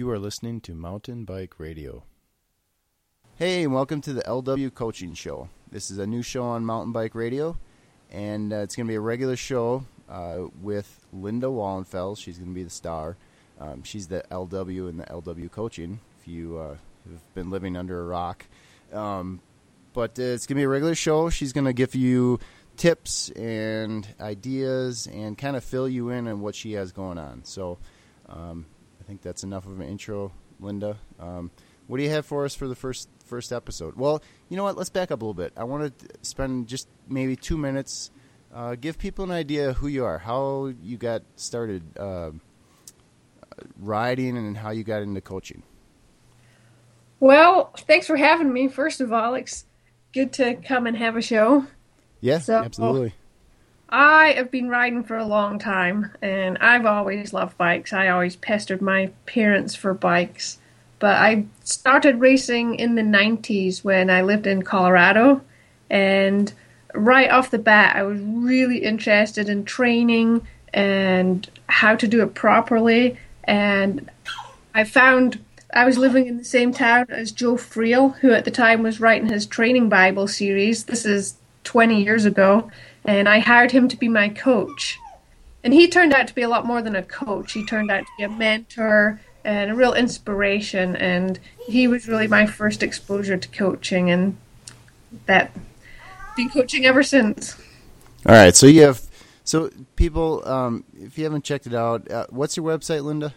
You are listening to Mountain Bike Radio. Hey, and welcome to the LW Coaching Show. This is a new show on Mountain Bike Radio, and uh, it's going to be a regular show uh, with Lynda Wallenfels. She's going to be the star. Um, she's the LW in the LW Coaching. If you uh, have been living under a rock, um, but uh, it's going to be a regular show. She's going to give you tips and ideas and kind of fill you in on what she has going on. So um, think that's enough of an intro, Lynda. Um, what do you have for us for the first first episode? Well, you know what? Let's back up a little bit. I want to spend just maybe two minutes, uh, give people an idea who you are, how you got started uh, riding, and how you got into coaching. Well, thanks for having me. First of all, it's good to come and have a show. Yes, so, absolutely. I have been riding for a long time, and I've always loved bikes. I always pestered my parents for bikes. But I started racing in the 90s when I lived in Colorado, and right off the bat, I was really interested in training and how to do it properly. And I found I was living in the same town as Joe Friel, who at the time was writing his training Bible series. This is 20 years ago, and I hired him to be my coach. And he turned out to be a lot more than a coach. He turned out to be a mentor and a real inspiration. And he was really my first exposure to coaching, and that been coaching ever since. All right, so you have so people. Um, if you haven't checked it out, uh, what's your website, Lynda?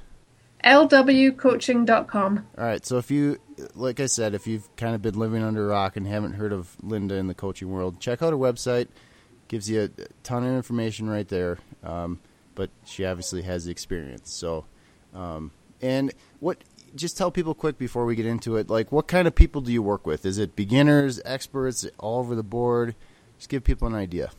lwcoaching.com. All right. So if you, like I said, if you've kind of been living under a rock and haven't heard of Lynda in the coaching world, check out her website. Gives you a ton of information right there. Um, but she obviously has the experience. So, um, and what? Just tell people quick before we get into it. Like, what kind of people do you work with? Is it beginners, experts, all over the board? Just give people an idea.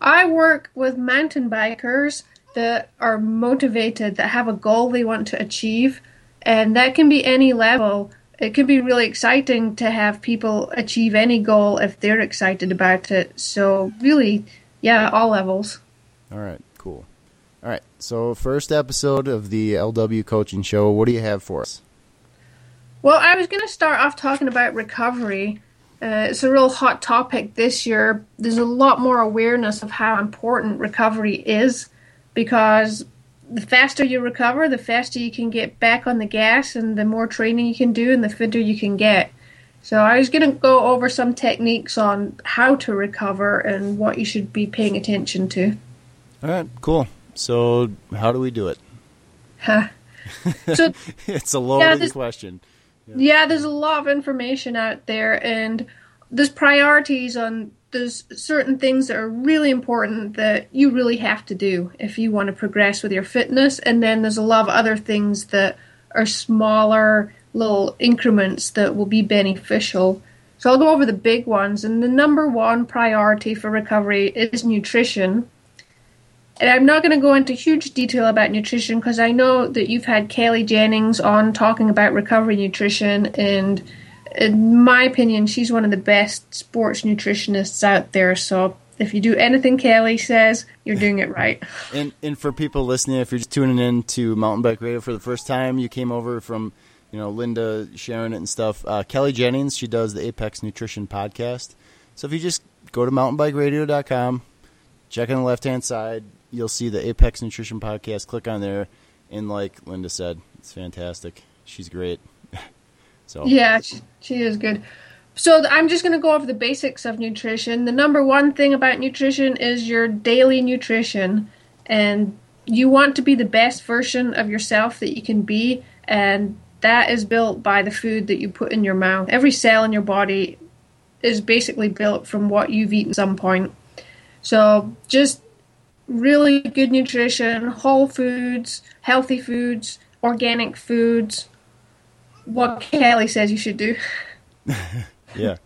I work with mountain bikers that are motivated, that have a goal they want to achieve, and that can be any level. It can be really exciting to have people achieve any goal if they're excited about it. So, really, yeah, all levels. All right, cool. All right, so first episode of the LW Coaching Show. What do you have for us? Well, I was going to start off talking about recovery. Uh, it's a real hot topic this year. There's a lot more awareness of how important recovery is because the faster you recover, the faster you can get back on the gas, and the more training you can do, and the fitter you can get. So I was going to go over some techniques on how to recover and what you should be paying attention to. All right, cool. So how do we do it? Huh. So it's a loaded yeah, question. Yeah. yeah, there's a lot of information out there, and there's priorities on there's certain things that are really important that you really have to do if you want to progress with your fitness. And then there's a lot of other things that are smaller little increments that will be beneficial. So i'll go over the big ones. And the number one priority for recovery is nutrition. And i'm not going to go into huge detail about nutrition because i know that you've had kelli jennings on talking about recovery nutrition and in my opinion, she's one of the best sports nutritionists out there. So if you do anything Kelli says, you're doing it right. and and for people listening, if you're just tuning in to Mountain Bike Radio for the first time, you came over from you know Lynda sharing it and stuff. Uh, Kelli Jennings, she does the Apex Nutrition podcast. So if you just go to mountainbikeradio.com, check on the left hand side, you'll see the Apex Nutrition podcast. Click on there, and like Lynda said, it's fantastic. She's great. So yeah, she, she is good. So I'm just going to go over the basics of nutrition. The number one thing about nutrition is your daily nutrition, and you want to be the best version of yourself that you can be, and that is built by the food that you put in your mouth. Every cell in your body is basically built from what you've eaten at some point. So just really good nutrition, whole foods, healthy foods, organic foods, what Kelli says you should do. yeah.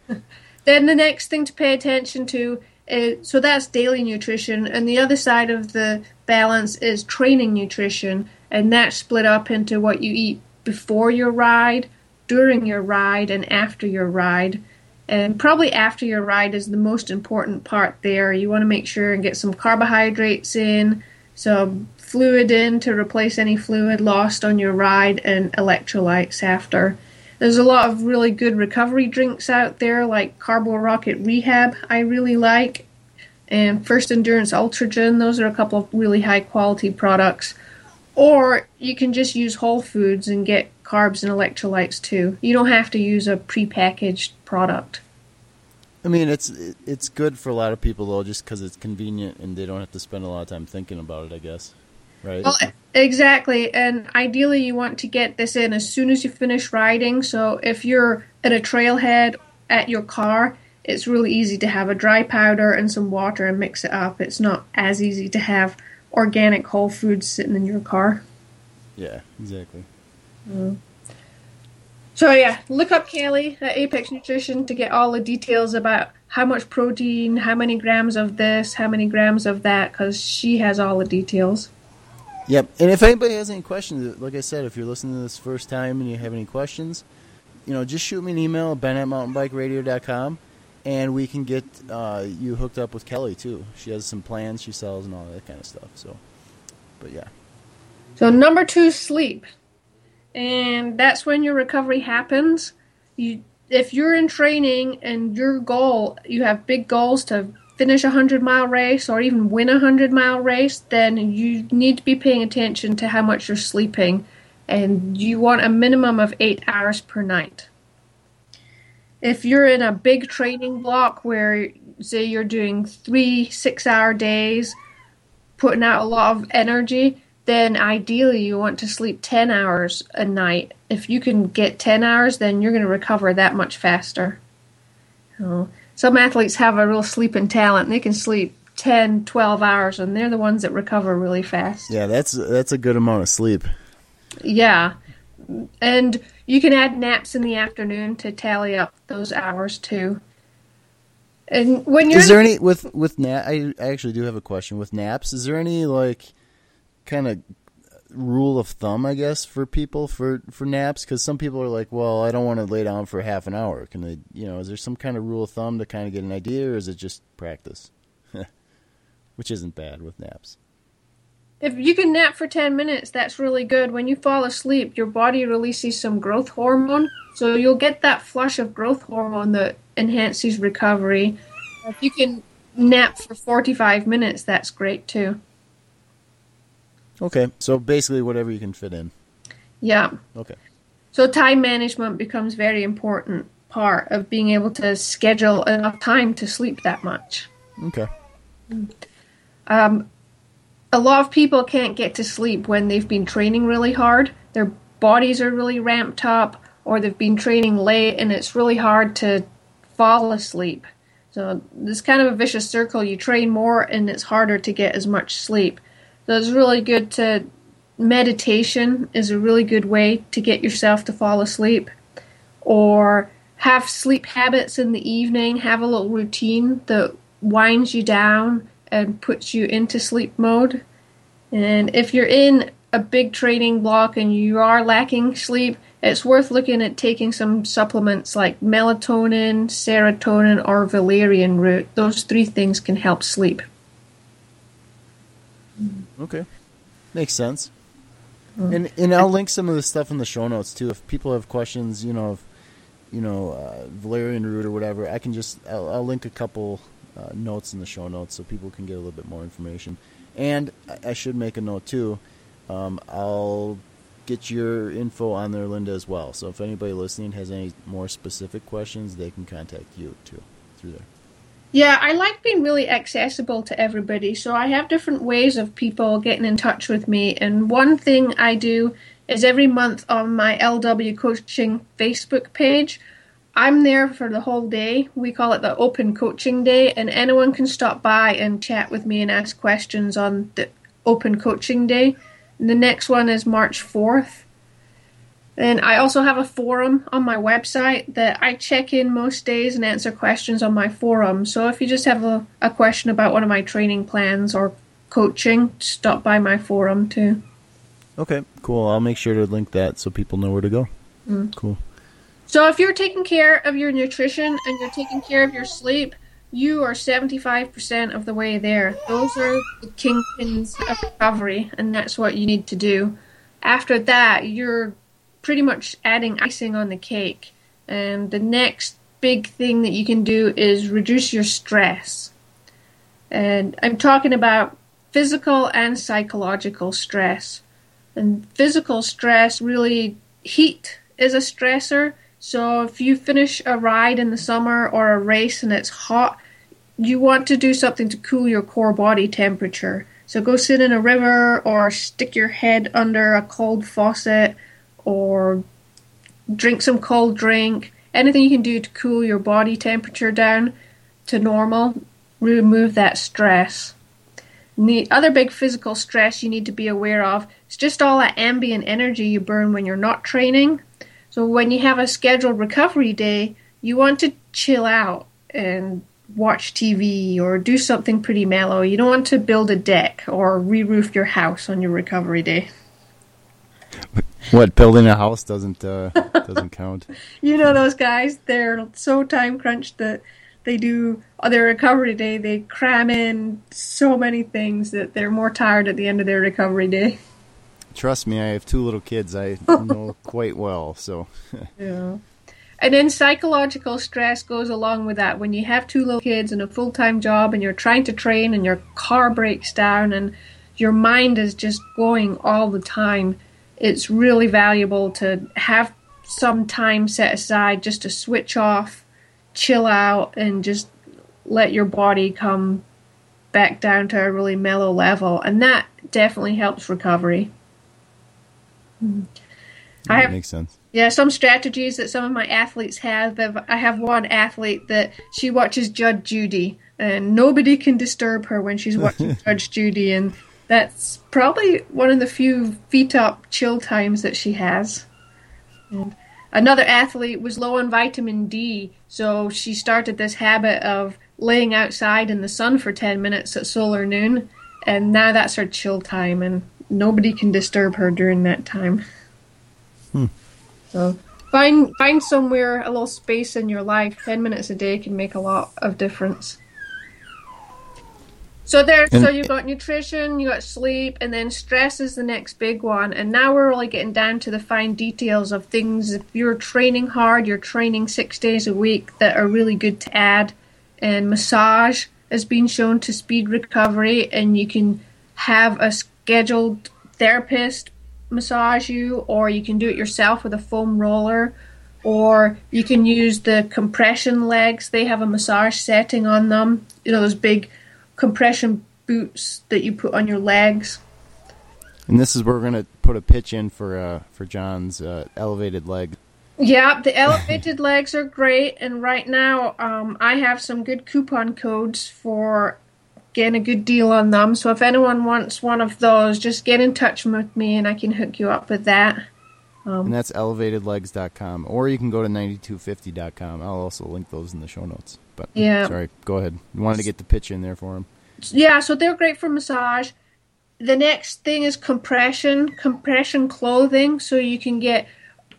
then the next thing to pay attention to is so that's daily nutrition, and the other side of the balance is training nutrition, and that's split up into what you eat before your ride, during your ride, and after your ride. And probably after your ride is the most important part there. You want to make sure and get some carbohydrates in, some fluid in to replace any fluid lost on your ride and electrolytes after. There's a lot of really good recovery drinks out there, like Carborocket Rehab, I really like, and First Endurance Ultragen. Those are a couple of really high quality products. Or you can just use whole foods and get carbs and electrolytes too. You don't have to use a prepackaged product. I mean, it's it's good for a lot of people though, just because it's convenient and they don't have to spend a lot of time thinking about it. I guess, right? Well, exactly. And ideally, you want to get this in as soon as you finish riding. So if you're at a trailhead at your car, it's really easy to have a dry powder and some water and mix it up. It's not as easy to have organic whole foods sitting in your car. Yeah, exactly. Mm. So yeah, look up Kelli at Apex Nutrition to get all the details about how much protein, how many grams of this, how many grams of that, because she has all the details. Yep. And if anybody has any questions, like I said, if you're listening to this first time and you have any questions, you know, just shoot me an email at ben at mountainbikeradio.com and we can get uh, you hooked up with Kelli too. She has some plans she sells and all that kind of stuff. So, but yeah. So number two, sleep and that's when your recovery happens. You, if you're in training and your goal, you have big goals to finish a hundred mile race or even win a hundred mile race, then you need to be paying attention to how much you're sleeping, and you want a minimum of eight hours per night. If you're in a big training block where, say, you're doing three six hour days, putting out a lot of energy, then ideally you want to sleep 10 hours a night. If you can get 10 hours, then you're going to recover that much faster. Some athletes have a real sleeping talent. They can sleep 10, 12 hours, and they're the ones that recover really fast. Yeah, that's that's a good amount of sleep. Yeah, and you can add naps in the afternoon to tally up those hours too. And when you're is there any with with nap? I, I actually do have a question with naps. Is there any like kind of rule of thumb, I guess, for people for for naps? Because some people are like, well, I don't want to lay down for half an hour. Can they, you know, is there some kind of rule of thumb to kind of get an idea, or is it just practice? Which isn't bad with naps. If you can nap for 10 minutes, that's really good. When you fall asleep, your body releases some growth hormone, so you'll get that flush of growth hormone that enhances recovery. If you can nap for 45 minutes, that's great too. Okay, so basically whatever you can fit in. Yeah. Okay. So time management becomes very important part of being able to schedule enough time to sleep that much. Okay. Um, a lot of people can't get to sleep when they've been training really hard. Their bodies are really ramped up, or they've been training late, and it's really hard to fall asleep. So this kind of a vicious circle. You train more, and it's harder to get as much sleep. That's really good to meditation is a really good way to get yourself to fall asleep or have sleep habits in the evening, have a little routine that winds you down and puts you into sleep mode. And if you're in a big training block and you are lacking sleep, it's worth looking at taking some supplements like melatonin, serotonin, or valerian root. Those three things can help sleep. Mm. Okay, makes sense. Mm. And and I'll link some of the stuff in the show notes too. If people have questions, you know, if, you know, uh, Valerian root or whatever, I can just I'll, I'll link a couple uh, notes in the show notes so people can get a little bit more information. And I, I should make a note too. Um, I'll get your info on there, Lynda, as well. So if anybody listening has any more specific questions, they can contact you too through there. Yeah, I like being really accessible to everybody. So I have different ways of people getting in touch with me. And one thing I do is every month on my LW Coaching Facebook page, I'm there for the whole day. We call it the Open Coaching Day, and anyone can stop by and chat with me and ask questions on the Open Coaching Day. And the next one is March 4th. And I also have a forum on my website that I check in most days and answer questions on my forum. So if you just have a, a question about one of my training plans or coaching, stop by my forum too. Okay, cool. I'll make sure to link that so people know where to go. Mm. Cool. So if you're taking care of your nutrition and you're taking care of your sleep, you are 75% of the way there. Those are the kingpins of recovery, and that's what you need to do. After that, you're pretty much adding icing on the cake. And the next big thing that you can do is reduce your stress. And I'm talking about physical and psychological stress. And physical stress really, heat is a stressor. So if you finish a ride in the summer or a race and it's hot, you want to do something to cool your core body temperature. So go sit in a river or stick your head under a cold faucet or drink some cold drink. Anything you can do to cool your body temperature down to normal, remove that stress. And the other big physical stress you need to be aware of is just all that ambient energy you burn when you're not training. So when you have a scheduled recovery day, you want to chill out and watch TV or do something pretty mellow. You don't want to build a deck or re-roof your house on your recovery day. What building a house doesn't uh, doesn't count. You know those guys? They're so time crunched that they do on their recovery day. They cram in so many things that they're more tired at the end of their recovery day. Trust me, I have two little kids. I know quite well. So yeah. And then psychological stress goes along with that. When you have two little kids and a full time job and you're trying to train and your car breaks down and your mind is just going all the time, it's really valuable to have some time set aside just to switch off, chill out, and just let your body come back down to a really mellow level. And that definitely helps recovery. Hmm. I have, makes sense. Yeah, some strategies that some of my athletes have. I have one athlete that she watches Judge Judy, and nobody can disturb her when she's watching Judge Judy, and that's probably one of the few feet up chill times that she has. And another athlete was low on vitamin D, so she started this habit of laying outside in the sun for 10 minutes at solar noon, and now that's her chill time, and nobody can disturb her during that time. Hmm. So find find somewhere a little space in your life. Ten minutes a day can make a lot of difference. So there, and, so you've got nutrition, you got sleep, and then stress is the next big one. And now we're really getting down to the fine details of things. If you're training hard, you're training six days a week that are really good to add. And massage has been shown to speed recovery, and you can have a scheduled therapist massage you, or you can do it yourself with a foam roller, or you can use the compression legs. They have a massage setting on them. You know, those big compression boots that you put on your legs. And this is where we're going to put a pitch in for uh, for John's uh, elevated leg. Yeah, the elevated legs are great, and right now um, I have some good coupon codes for getting a good deal on them. So if anyone wants one of those, just get in touch with me and I can hook you up with that. Um, and that's elevatedlegs.com. Or you can go to 92fifty.com. I'll also link those in the show notes. But yeah. sorry, go ahead. You wanted to get the pitch in there for them. Yeah, so they're great for massage. The next thing is compression, compression clothing. So you can get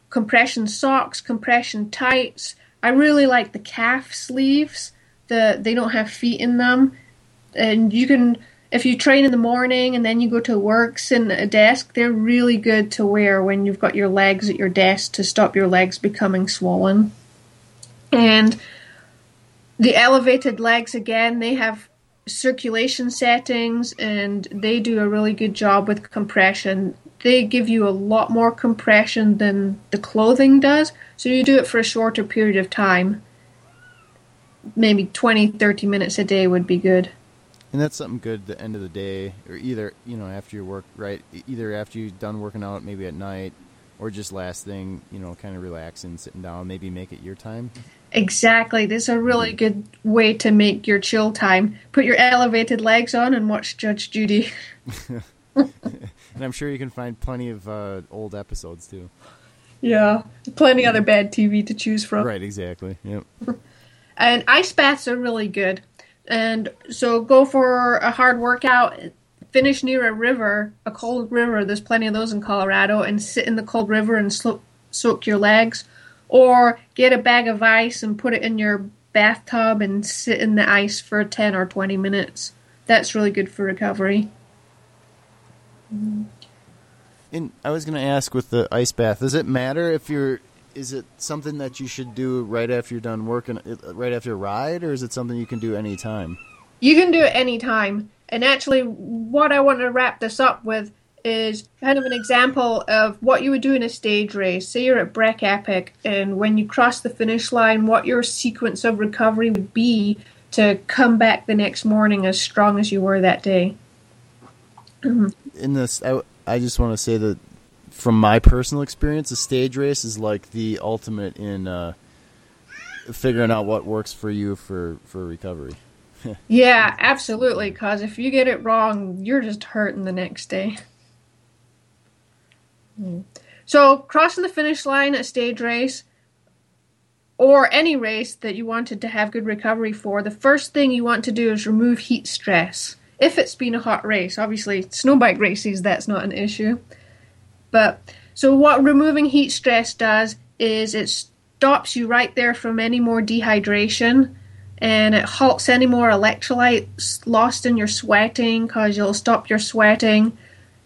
compression socks, compression tights. I really like the calf sleeves. The they don't have feet in them and you can if you train in the morning and then you go to work sitting at a desk, they're really good to wear when you've got your legs at your desk to stop your legs becoming swollen. And the elevated legs again, they have circulation settings and they do a really good job with compression. They give you a lot more compression than the clothing does, so you do it for a shorter period of time. Maybe 20, 30 minutes a day would be good and that's something good at the end of the day or either you know after your work right either after you're done working out maybe at night or just last thing you know kind of relaxing sitting down maybe make it your time. Exactly. This is a really good way to make your chill time. Put your elevated legs on and watch judge judy. And i'm sure you can find plenty of uh, old episodes too. Yeah. Plenty other bad tv to choose from. Right exactly. Yep. And ice baths are really good and so go for a hard workout, finish near a river, a cold river. There's plenty of those in Colorado, and sit in the cold river and soak your legs. Or get a bag of ice and put it in your bathtub and sit in the ice for 10 or 20 minutes. That's really good for recovery. Mm-hmm. And I was going to ask with the ice bath, does it matter if you're is it something that you should do right after you're done working uh, right after a ride or is it something you can do anytime? You can do it anytime. And actually what I want to wrap this up with is kind of an example of what you would do in a stage race. Say you're at Breck Epic, and when you cross the finish line, what your sequence of recovery would be to come back the next morning as strong as you were that day. in this, I, I just want to say that from my personal experience, a stage race is like the ultimate in uh, figuring out what works for you for, for recovery. yeah, absolutely. Because if you get it wrong, you're just hurting the next day. So, crossing the finish line at stage race or any race that you wanted to have good recovery for, the first thing you want to do is remove heat stress. If it's been a hot race, obviously, snow bike races, that's not an issue. But so, what removing heat stress does is it stops you right there from any more dehydration and it halts any more electrolytes lost in your sweating because you'll stop your sweating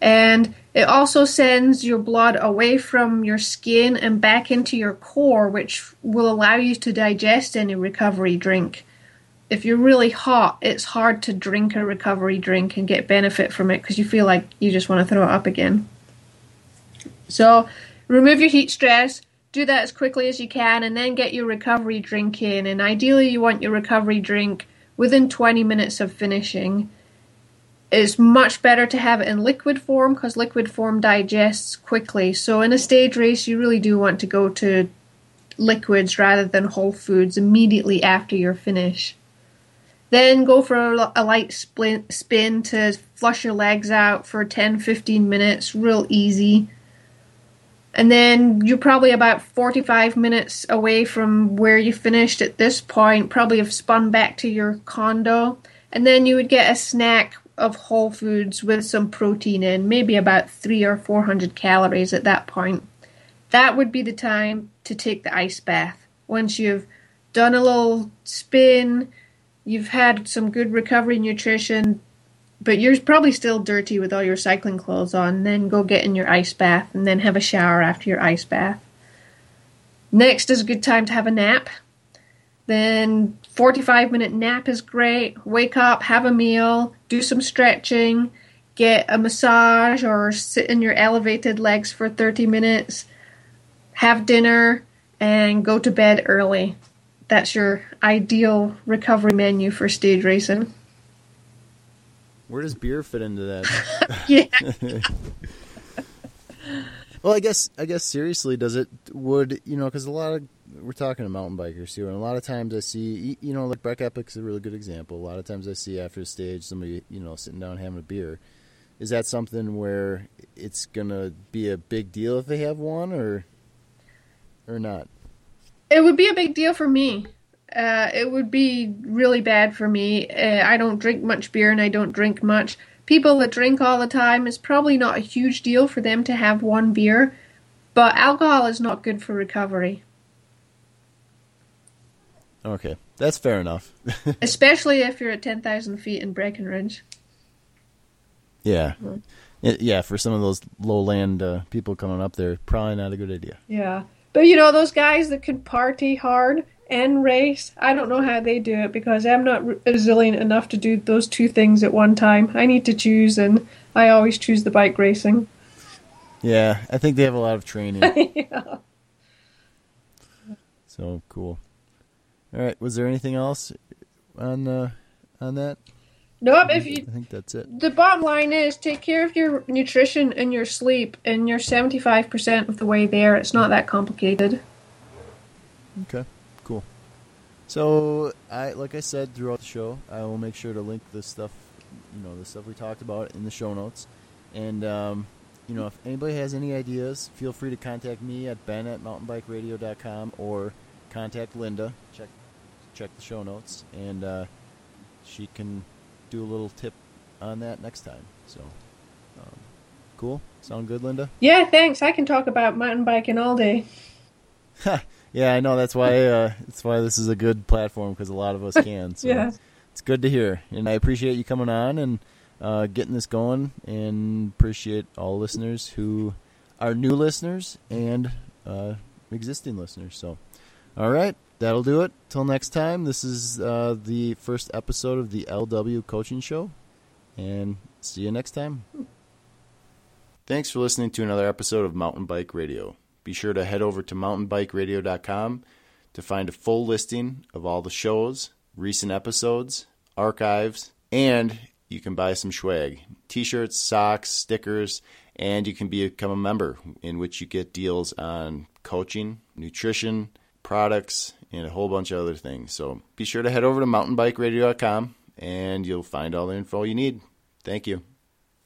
and it also sends your blood away from your skin and back into your core, which will allow you to digest any recovery drink. If you're really hot, it's hard to drink a recovery drink and get benefit from it because you feel like you just want to throw it up again. So, remove your heat stress, do that as quickly as you can, and then get your recovery drink in. And ideally, you want your recovery drink within 20 minutes of finishing it's much better to have it in liquid form because liquid form digests quickly. So in a stage race, you really do want to go to liquids rather than whole foods immediately after your finish. Then go for a, light spin to flush your legs out for 10 15 minutes, real easy. And then you're probably about 45 minutes away from where you finished at this point, probably have spun back to your condo. And then you would get a snack of whole foods with some protein in, maybe about three or four hundred calories at that point. That would be the time to take the ice bath. Once you've done a little spin, you've had some good recovery nutrition, but you're probably still dirty with all your cycling clothes on, then go get in your ice bath and then have a shower after your ice bath. Next is a good time to have a nap. Then 45 minute nap is great. Wake up, have a meal, do some stretching, get a massage or sit in your elevated legs for 30 minutes, have dinner, and go to bed early. That's your ideal recovery menu for stage racing. Where does beer fit into that? yeah. well, I guess I guess seriously, does it would you know because a lot of we're talking to mountain bikers here, and a lot of times I see, you know, like Breck Epic's a really good example. A lot of times I see after the stage somebody, you know, sitting down having a beer. Is that something where it's gonna be a big deal if they have one, or or not? It would be a big deal for me. Uh, it would be really bad for me. Uh, I don't drink much beer, and I don't drink much. People that drink all the time is probably not a huge deal for them to have one beer, but alcohol is not good for recovery. Okay, that's fair enough. Especially if you're at 10,000 feet in Breckenridge. Yeah. Mm-hmm. Yeah, for some of those lowland uh, people coming up there, probably not a good idea. Yeah. But you know, those guys that can party hard and race, I don't know how they do it because I'm not resilient enough to do those two things at one time. I need to choose, and I always choose the bike racing. Yeah, I think they have a lot of training. yeah. So cool. All right. Was there anything else on uh, on that? Nope. If you, I think that's it. The bottom line is take care of your nutrition and your sleep, and you're seventy five percent of the way there. It's not that complicated. Okay. So I, like I said throughout the show, I will make sure to link this stuff, you know, the stuff we talked about in the show notes, and um, you know, if anybody has any ideas, feel free to contact me at ben at mountainbikeradio.com or contact Lynda. Check check the show notes, and uh, she can do a little tip on that next time. So, um, cool. Sound good, Lynda? Yeah, thanks. I can talk about mountain biking all day. Yeah, I know. That's why. Uh, that's why this is a good platform because a lot of us can. So Yeah. it's good to hear, and I appreciate you coming on and uh, getting this going, and appreciate all listeners who are new listeners and uh, existing listeners. So, all right, that'll do it. Till next time. This is uh, the first episode of the LW Coaching Show, and see you next time. Thanks for listening to another episode of Mountain Bike Radio. Be sure to head over to mountainbikeradio.com to find a full listing of all the shows, recent episodes, archives, and you can buy some swag t shirts, socks, stickers, and you can become a member, in which you get deals on coaching, nutrition, products, and a whole bunch of other things. So be sure to head over to mountainbikeradio.com and you'll find all the info you need. Thank you.